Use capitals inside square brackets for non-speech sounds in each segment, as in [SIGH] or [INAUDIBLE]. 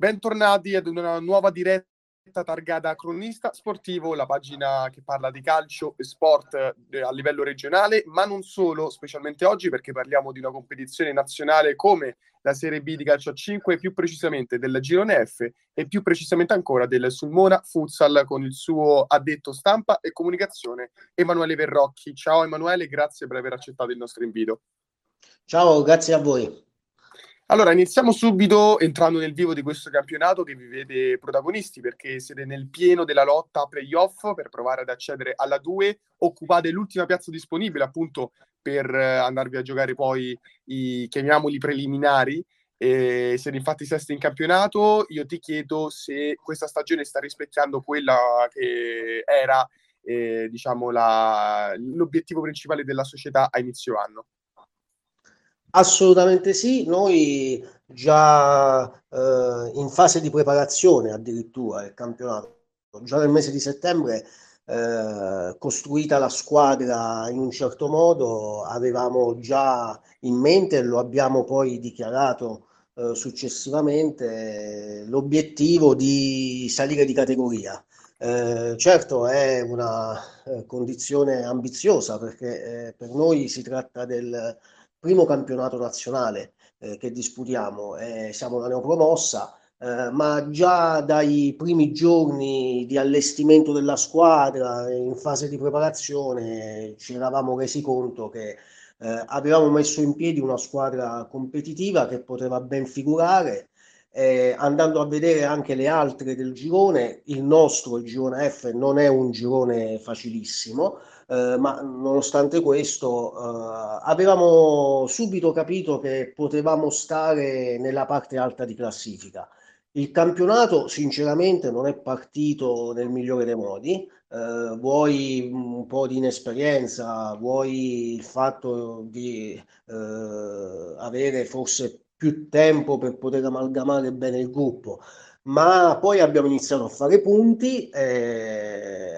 Bentornati ad una nuova diretta targata Cronista Sportivo, la pagina che parla di calcio e sport eh, a livello regionale, ma non solo, specialmente oggi perché parliamo di una competizione nazionale come la Serie B di calcio a 5, più precisamente del Girone F e più precisamente ancora del Sulmona Futsal con il suo addetto stampa e comunicazione Emanuele Verrocchi. Ciao Emanuele, grazie per aver accettato il nostro invito. Ciao, grazie a voi. Allora, iniziamo subito entrando nel vivo di questo campionato che vi vede protagonisti perché siete nel pieno della lotta playoff per provare ad accedere alla 2, occupate l'ultima piazza disponibile appunto per eh, andarvi a giocare poi i, chiamiamoli preliminari, e siete infatti sesti in campionato, io ti chiedo se questa stagione sta rispecchiando quella che era eh, diciamo la, l'obiettivo principale della società a inizio anno. Assolutamente sì, noi già eh, in fase di preparazione addirittura del campionato, già nel mese di settembre, eh, costruita la squadra in un certo modo, avevamo già in mente e lo abbiamo poi dichiarato eh, successivamente l'obiettivo di salire di categoria. Eh, certo è una eh, condizione ambiziosa perché eh, per noi si tratta del primo campionato nazionale eh, che disputiamo, eh, siamo la neopromossa, eh, ma già dai primi giorni di allestimento della squadra in fase di preparazione ci eravamo resi conto che eh, avevamo messo in piedi una squadra competitiva che poteva ben figurare. Eh, andando a vedere anche le altre del girone, il nostro, il girone F, non è un girone facilissimo, eh, ma nonostante questo eh, avevamo subito capito che potevamo stare nella parte alta di classifica. Il campionato sinceramente non è partito nel migliore dei modi, eh, vuoi un po' di inesperienza, vuoi il fatto di eh, avere forse più tempo per poter amalgamare bene il gruppo, ma poi abbiamo iniziato a fare punti, eh,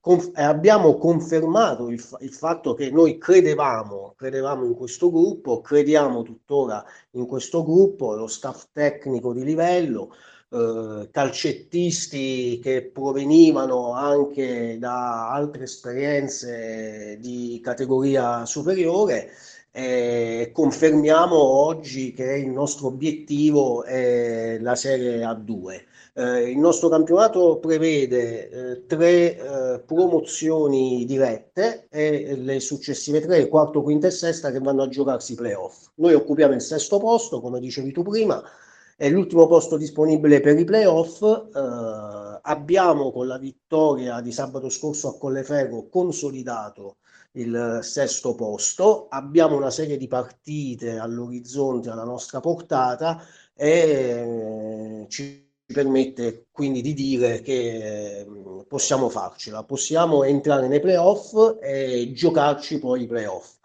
conf- abbiamo confermato il, fa- il, fatto che noi credevamo, credevamo in questo gruppo, crediamo tuttora in questo gruppo, lo staff tecnico di livello, eh, calcettisti che provenivano anche da altre esperienze di categoria superiore. Eh, confermiamo oggi che il nostro obiettivo è la Serie A2. Eh, il nostro campionato prevede eh, tre eh, promozioni dirette e le successive tre, quarto, quinta e sesta, che vanno a giocarsi i playoff. Noi occupiamo il sesto posto, come dicevi tu prima, è l'ultimo posto disponibile per i playoff. Eh, abbiamo con la vittoria di sabato scorso a Colleferro consolidato il sesto posto. Abbiamo una serie di partite all'orizzonte alla nostra portata e eh, ci permette quindi di dire che ehm, possiamo farcela, possiamo entrare nei playoff e giocarci poi i playoff.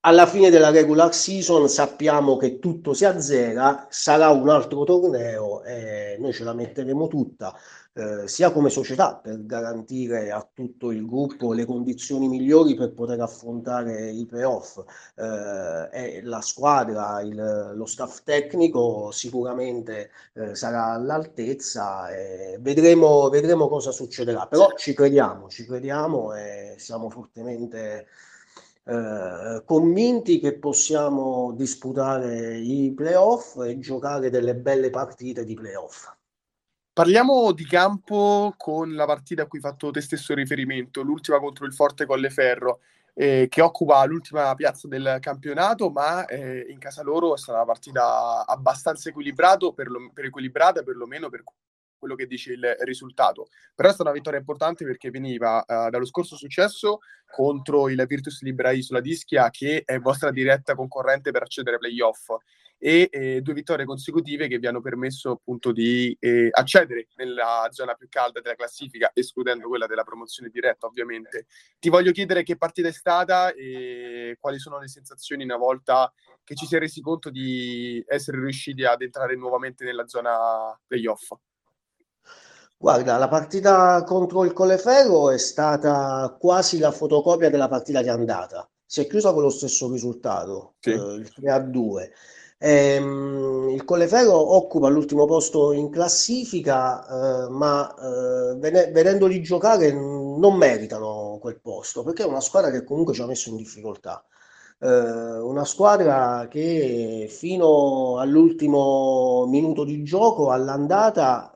Alla fine della regular season sappiamo che tutto si azzera, sarà un altro torneo e noi ce la metteremo tutta eh, sia come società per garantire a tutto il gruppo le condizioni migliori per poter affrontare i playoff. Eh, e la squadra, il, lo staff tecnico sicuramente eh, sarà all'altezza e vedremo, vedremo cosa succederà, però ci crediamo, ci crediamo e siamo fortemente eh, convinti che possiamo disputare i playoff e giocare delle belle partite di playoff. Parliamo di campo con la partita a cui hai fatto te stesso riferimento, l'ultima contro il Forte Colleferro, eh, che occupa l'ultima piazza del campionato, ma eh, in casa loro è stata una partita abbastanza equilibrato, per lo, per equilibrata perlomeno per quello che dice il risultato. Però è stata una vittoria importante perché veniva uh, dallo scorso successo contro il Virtus Libera Isola d'Ischia, che è vostra diretta concorrente per accedere ai playoff e eh, due vittorie consecutive che vi hanno permesso appunto di eh, accedere nella zona più calda della classifica, escludendo quella della promozione diretta ovviamente. Ti voglio chiedere che partita è stata e quali sono le sensazioni una volta che ci si è resi conto di essere riusciti ad entrare nuovamente nella zona playoff. Guarda, la partita contro il Colleferro è stata quasi la fotocopia della partita di andata. Si è chiusa con lo stesso risultato, sì. eh, il 3 a 2 Ehm, il Colleferro occupa l'ultimo posto in classifica, eh, ma eh, vedendoli giocare non meritano quel posto perché è una squadra che comunque ci ha messo in difficoltà. Eh, una squadra che fino all'ultimo minuto di gioco all'andata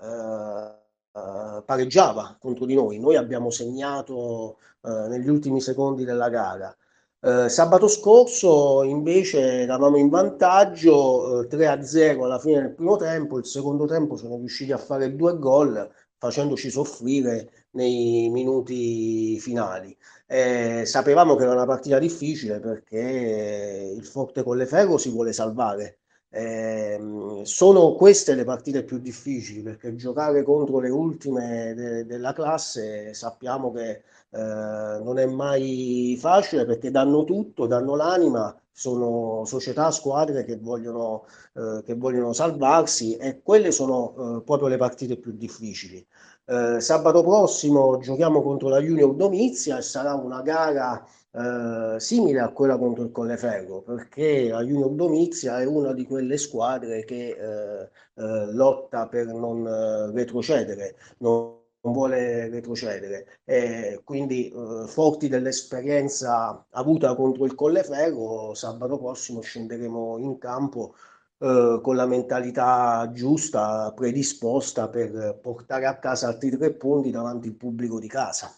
eh, pareggiava contro di noi. Noi abbiamo segnato eh, negli ultimi secondi della gara. Eh, sabato scorso invece eravamo in vantaggio eh, 3-0 alla fine del primo tempo, il secondo tempo sono riusciti a fare due gol facendoci soffrire nei minuti finali. Eh, sapevamo che era una partita difficile perché il Forte Colleferro si vuole salvare. Eh, sono queste le partite più difficili perché giocare contro le ultime de- della classe sappiamo che eh, non è mai facile perché danno tutto, danno l'anima, sono società, squadre che vogliono, eh, che vogliono salvarsi e quelle sono eh, proprio le partite più difficili. Eh, sabato prossimo giochiamo contro la Junior Domizia e sarà una gara eh, simile a quella contro il Colleferro, perché la Junior Domizia è una di quelle squadre che eh, eh, lotta per non eh, retrocedere. Non, non vuole retrocedere e quindi eh, forti dell'esperienza avuta contro il Colleferro sabato prossimo scenderemo in campo con la mentalità giusta predisposta per portare a casa altri tre punti davanti al pubblico di casa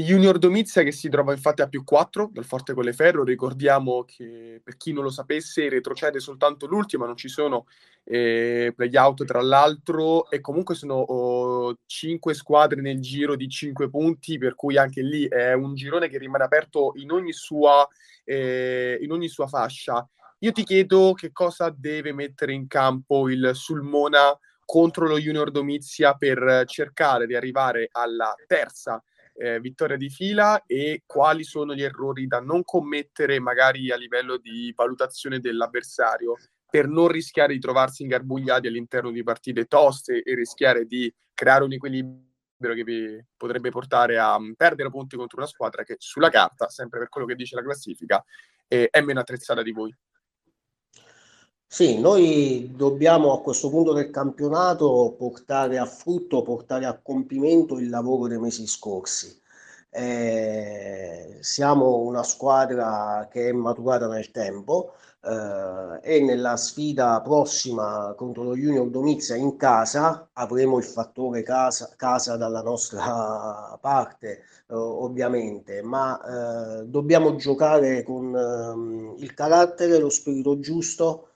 Junior Domizia che si trova infatti a più 4 dal Forte Colleferro, ricordiamo che per chi non lo sapesse retrocede soltanto l'ultima, non ci sono eh, play-out tra l'altro e comunque sono oh, 5 squadre nel giro di 5 punti, per cui anche lì è un girone che rimane aperto in ogni sua, eh, in ogni sua fascia. Io ti chiedo che cosa deve mettere in campo il Sulmona contro lo Junior Domizia per cercare di arrivare alla terza eh, vittoria di fila e quali sono gli errori da non commettere magari a livello di valutazione dell'avversario per non rischiare di trovarsi ingarbugliati all'interno di partite toste e rischiare di creare un equilibrio che vi potrebbe portare a mm, perdere punti contro una squadra che sulla carta, sempre per quello che dice la classifica, è meno attrezzata di voi. Sì, noi dobbiamo a questo punto del campionato portare a frutto, portare a compimento il lavoro dei mesi scorsi. Eh, siamo una squadra che è maturata nel tempo eh, e nella sfida prossima contro lo Junior Domizia in casa avremo il fattore casa, casa dalla nostra parte eh, ovviamente, ma eh, dobbiamo giocare con ehm, il carattere, lo spirito giusto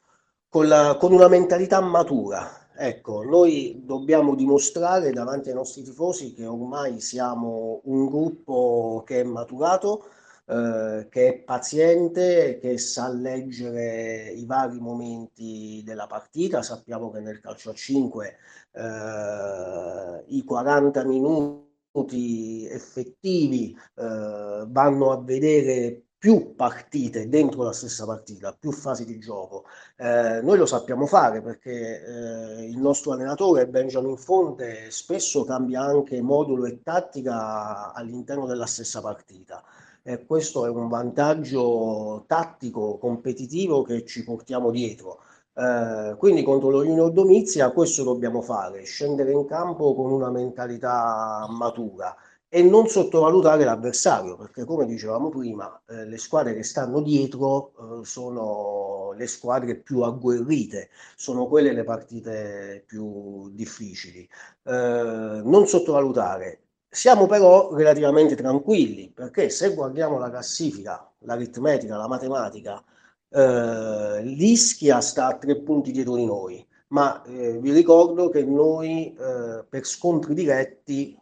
con, la, con una mentalità matura. Ecco, noi dobbiamo dimostrare davanti ai nostri tifosi che ormai siamo un gruppo che è maturato, eh, che è paziente, che sa leggere i vari momenti della partita. Sappiamo che nel calcio a 5 eh, i 40 minuti effettivi eh, vanno a vedere più partite dentro la stessa partita, più fasi di gioco. Eh, noi lo sappiamo fare perché eh, il nostro allenatore Benjamin Fonte spesso cambia anche modulo e tattica all'interno della stessa partita. E questo è un vantaggio tattico, competitivo che ci portiamo dietro. Eh, quindi contro lo Junior Domizia questo dobbiamo fare, scendere in campo con una mentalità matura e non sottovalutare l'avversario, perché come dicevamo prima, eh, le squadre che stanno dietro eh, sono le squadre più agguerrite, sono quelle le partite più difficili. Eh, non sottovalutare. Siamo però relativamente tranquilli, perché se guardiamo la classifica, l'aritmetica, la matematica, eh, l'Ischia sta a tre punti dietro di noi, ma eh, vi ricordo che noi eh, per scontri diretti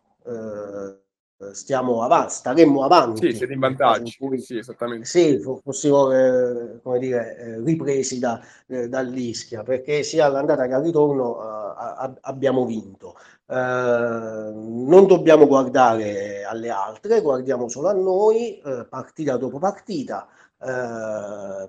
stiamo avanti, staremmo avanti. Sì, siete in vantaggio. In cui, sì, esattamente. Sì, fossimo eh, come dire, eh, ripresi da, eh, dall'Ischia, perché sia all'andata che al ritorno eh, abbiamo vinto. Eh, non dobbiamo guardare alle altre, guardiamo solo a noi, eh, partita dopo partita,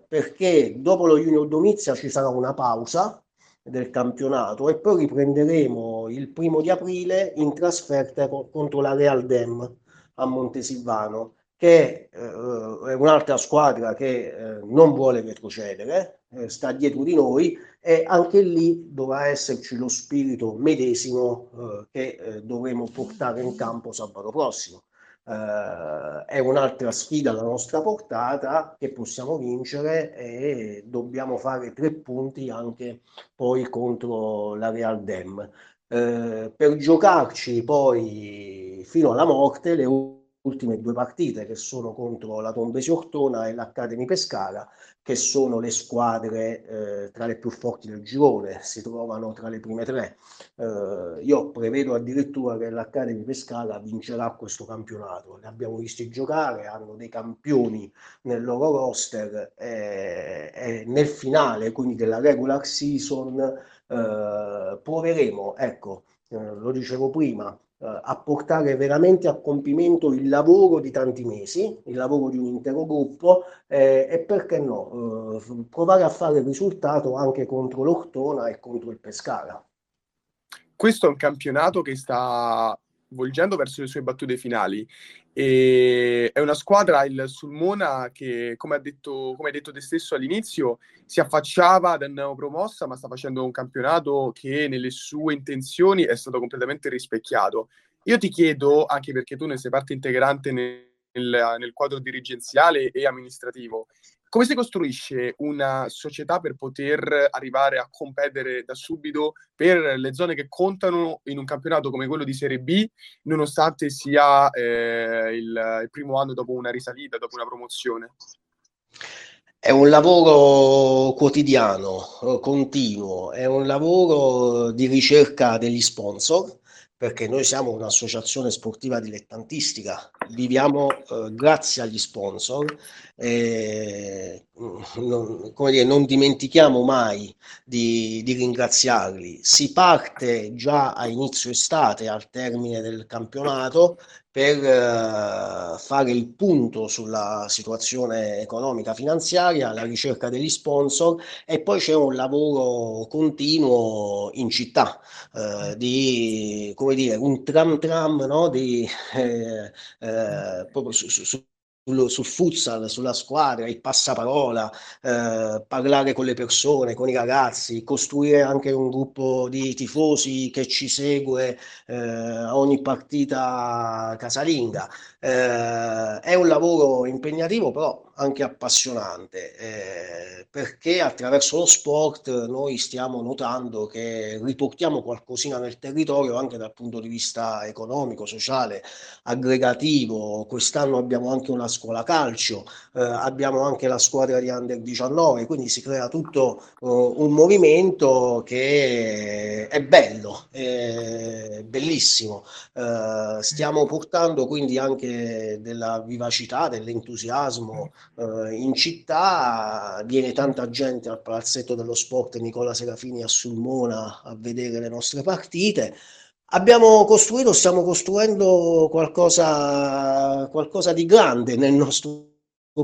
perché dopo lo Junior Domizia ci sarà una pausa del campionato e poi riprenderemo il primo di aprile in trasferta co- contro la Real Dem a Montesilvano che eh, è un'altra squadra che eh, non vuole retrocedere, eh, sta dietro di noi e anche lì dovrà esserci lo spirito medesimo eh, che eh, dovremo portare in campo sabato prossimo. Uh, è un'altra sfida alla nostra portata che possiamo vincere e dobbiamo fare tre punti anche poi contro la Real Dem. Uh, per giocarci poi fino alla morte le ultime due partite che sono contro la Tombesi Ortona e l'Academy Pescara, che sono le squadre eh, tra le più forti del girone, si trovano tra le prime tre. Eh, io prevedo addirittura che l'Academy Pescara vincerà questo campionato. Li abbiamo visti giocare, hanno dei campioni nel loro roster e, e nel finale, quindi della regular season, eh, proveremo, ecco, eh, lo dicevo prima, eh, a portare veramente a compimento il lavoro di tanti mesi, il lavoro di un intero gruppo eh, e perché no, eh, provare a fare il risultato anche contro l'Ortona e contro il Pescara. Questo è un campionato che sta volgendo verso le sue battute finali e è una squadra, il Sulmona, che come, ha detto, come hai detto te stesso all'inizio, si affacciava da neopromossa, ma sta facendo un campionato che nelle sue intenzioni è stato completamente rispecchiato. Io ti chiedo, anche perché tu ne sei parte integrante nel, nel quadro dirigenziale e amministrativo, come si costruisce una società per poter arrivare a competere da subito per le zone che contano in un campionato come quello di Serie B, nonostante sia eh, il, il primo anno dopo una risalita, dopo una promozione? È un lavoro quotidiano, continuo, è un lavoro di ricerca degli sponsor, perché noi siamo un'associazione sportiva dilettantistica, viviamo eh, grazie agli sponsor, eh, non, dire, non, dimentichiamo mai di, di, ringraziarli. Si parte già a inizio estate, al termine del campionato, per uh, fare il punto sulla situazione economica finanziaria, la ricerca degli sponsor e poi c'è un lavoro continuo in città uh, di come dire un tram tram no? di, eh, eh, proprio su, su, sul, sul futsal, sulla squadra, il passaparola, eh, parlare con le persone, con i ragazzi, costruire anche un gruppo di tifosi che ci segue eh, ogni partita casalinga. Eh, è un lavoro impegnativo, però anche appassionante, eh, perché attraverso lo sport noi stiamo notando che riportiamo qualcosina nel territorio anche dal punto di vista economico, sociale, aggregativo. Quest'anno abbiamo anche una scuola calcio, eh, abbiamo anche la squadra di Under 19, quindi si crea tutto uh, un movimento che è bello, è bellissimo. Uh, stiamo portando quindi anche della vivacità, dell'entusiasmo uh, in città, viene tanta gente al palazzetto dello sport Nicola Serafini a Sulmona a vedere le nostre partite. Abbiamo costruito, stiamo costruendo qualcosa, qualcosa di grande nel nostro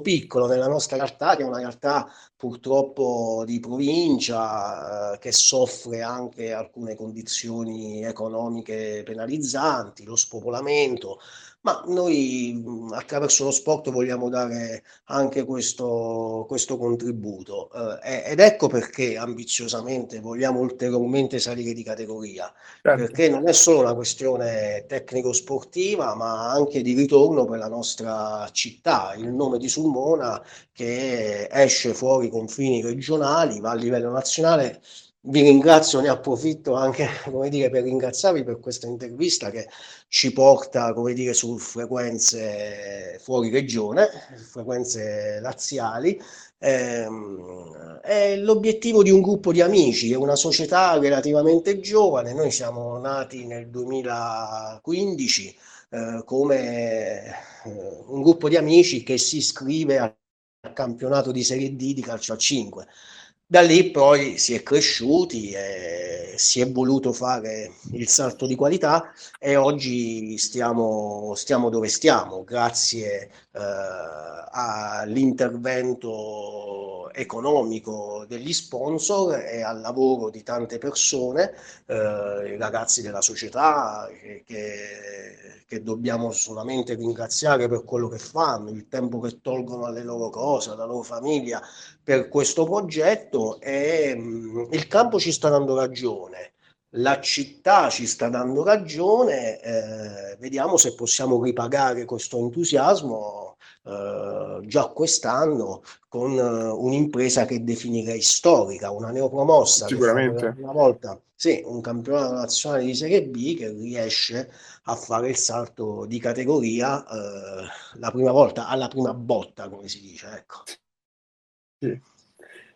piccolo, nella nostra realtà, che è una realtà purtroppo di provincia, eh, che soffre anche alcune condizioni economiche penalizzanti, lo spopolamento, ma noi attraverso lo sport vogliamo dare anche questo, questo contributo eh, ed ecco perché ambiziosamente vogliamo ulteriormente salire di categoria, certo. perché non è solo una questione tecnico-sportiva, ma anche di ritorno per la nostra città, il nome di Sulmona che esce fuori i confini regionali, va a livello nazionale vi ringrazio, ne approfitto anche [LAUGHS] dire, per ringraziarvi per questa intervista che ci porta come dire, su frequenze fuori regione, frequenze laziali. Eh, è l'obiettivo di un gruppo di amici, è una società relativamente giovane, noi siamo nati nel 2015 eh, come eh, un gruppo di amici che si iscrive al campionato di Serie D di calcio a 5 Da lì poi si è cresciuti si è voluto fare il salto di qualità e oggi stiamo, stiamo dove stiamo, grazie eh, all'intervento economico degli sponsor e al lavoro di tante persone, eh, i ragazzi della società che, che, che, dobbiamo solamente ringraziare per quello che fanno, il tempo che tolgono alle loro cose, alla loro famiglia per questo progetto e mh, mm, il campo ci sta dando ragione la città ci sta dando ragione, eh, vediamo se possiamo ripagare questo entusiasmo eh, già quest'anno con eh, un'impresa che definirei storica, una neopromossa. Sicuramente. La volta, sì, un campionato nazionale di Serie B che riesce a fare il salto di categoria eh, la prima volta, alla prima botta, come si dice. Ecco. Sì.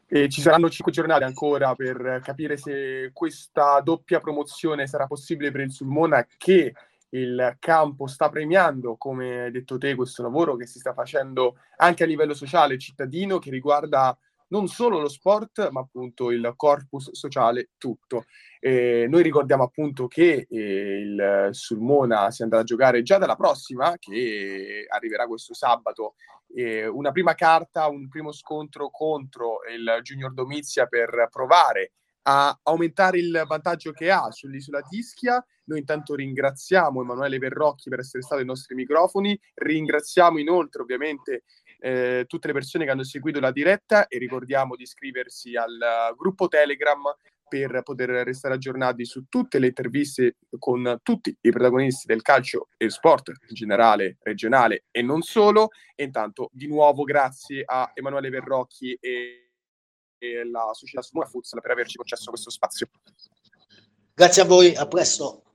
E ci saranno cinque giornate ancora per capire se questa doppia promozione sarà possibile per il Sulmona che il campo sta premiando, come hai detto te, questo lavoro che si sta facendo anche a livello sociale cittadino che riguarda non solo lo sport, ma appunto il corpus sociale tutto. Eh, noi ricordiamo appunto che eh, il Sulmona si andrà a giocare già dalla prossima, che arriverà questo sabato, eh, una prima carta, un primo scontro contro il Junior Domizia per provare a aumentare il vantaggio che ha sull'isola di. Noi intanto ringraziamo Emanuele Verrocchi per essere stato ai nostri microfoni, ringraziamo inoltre ovviamente eh, tutte le persone che hanno seguito la diretta e ricordiamo di iscriversi al gruppo Telegram per poter restare aggiornati su tutte le interviste con tutti i protagonisti del calcio e sport in generale, regionale e non solo. E intanto di nuovo grazie a Emanuele Verrocchi e e la società Summa Futsal per averci concesso questo spazio. Grazie a voi, a presto.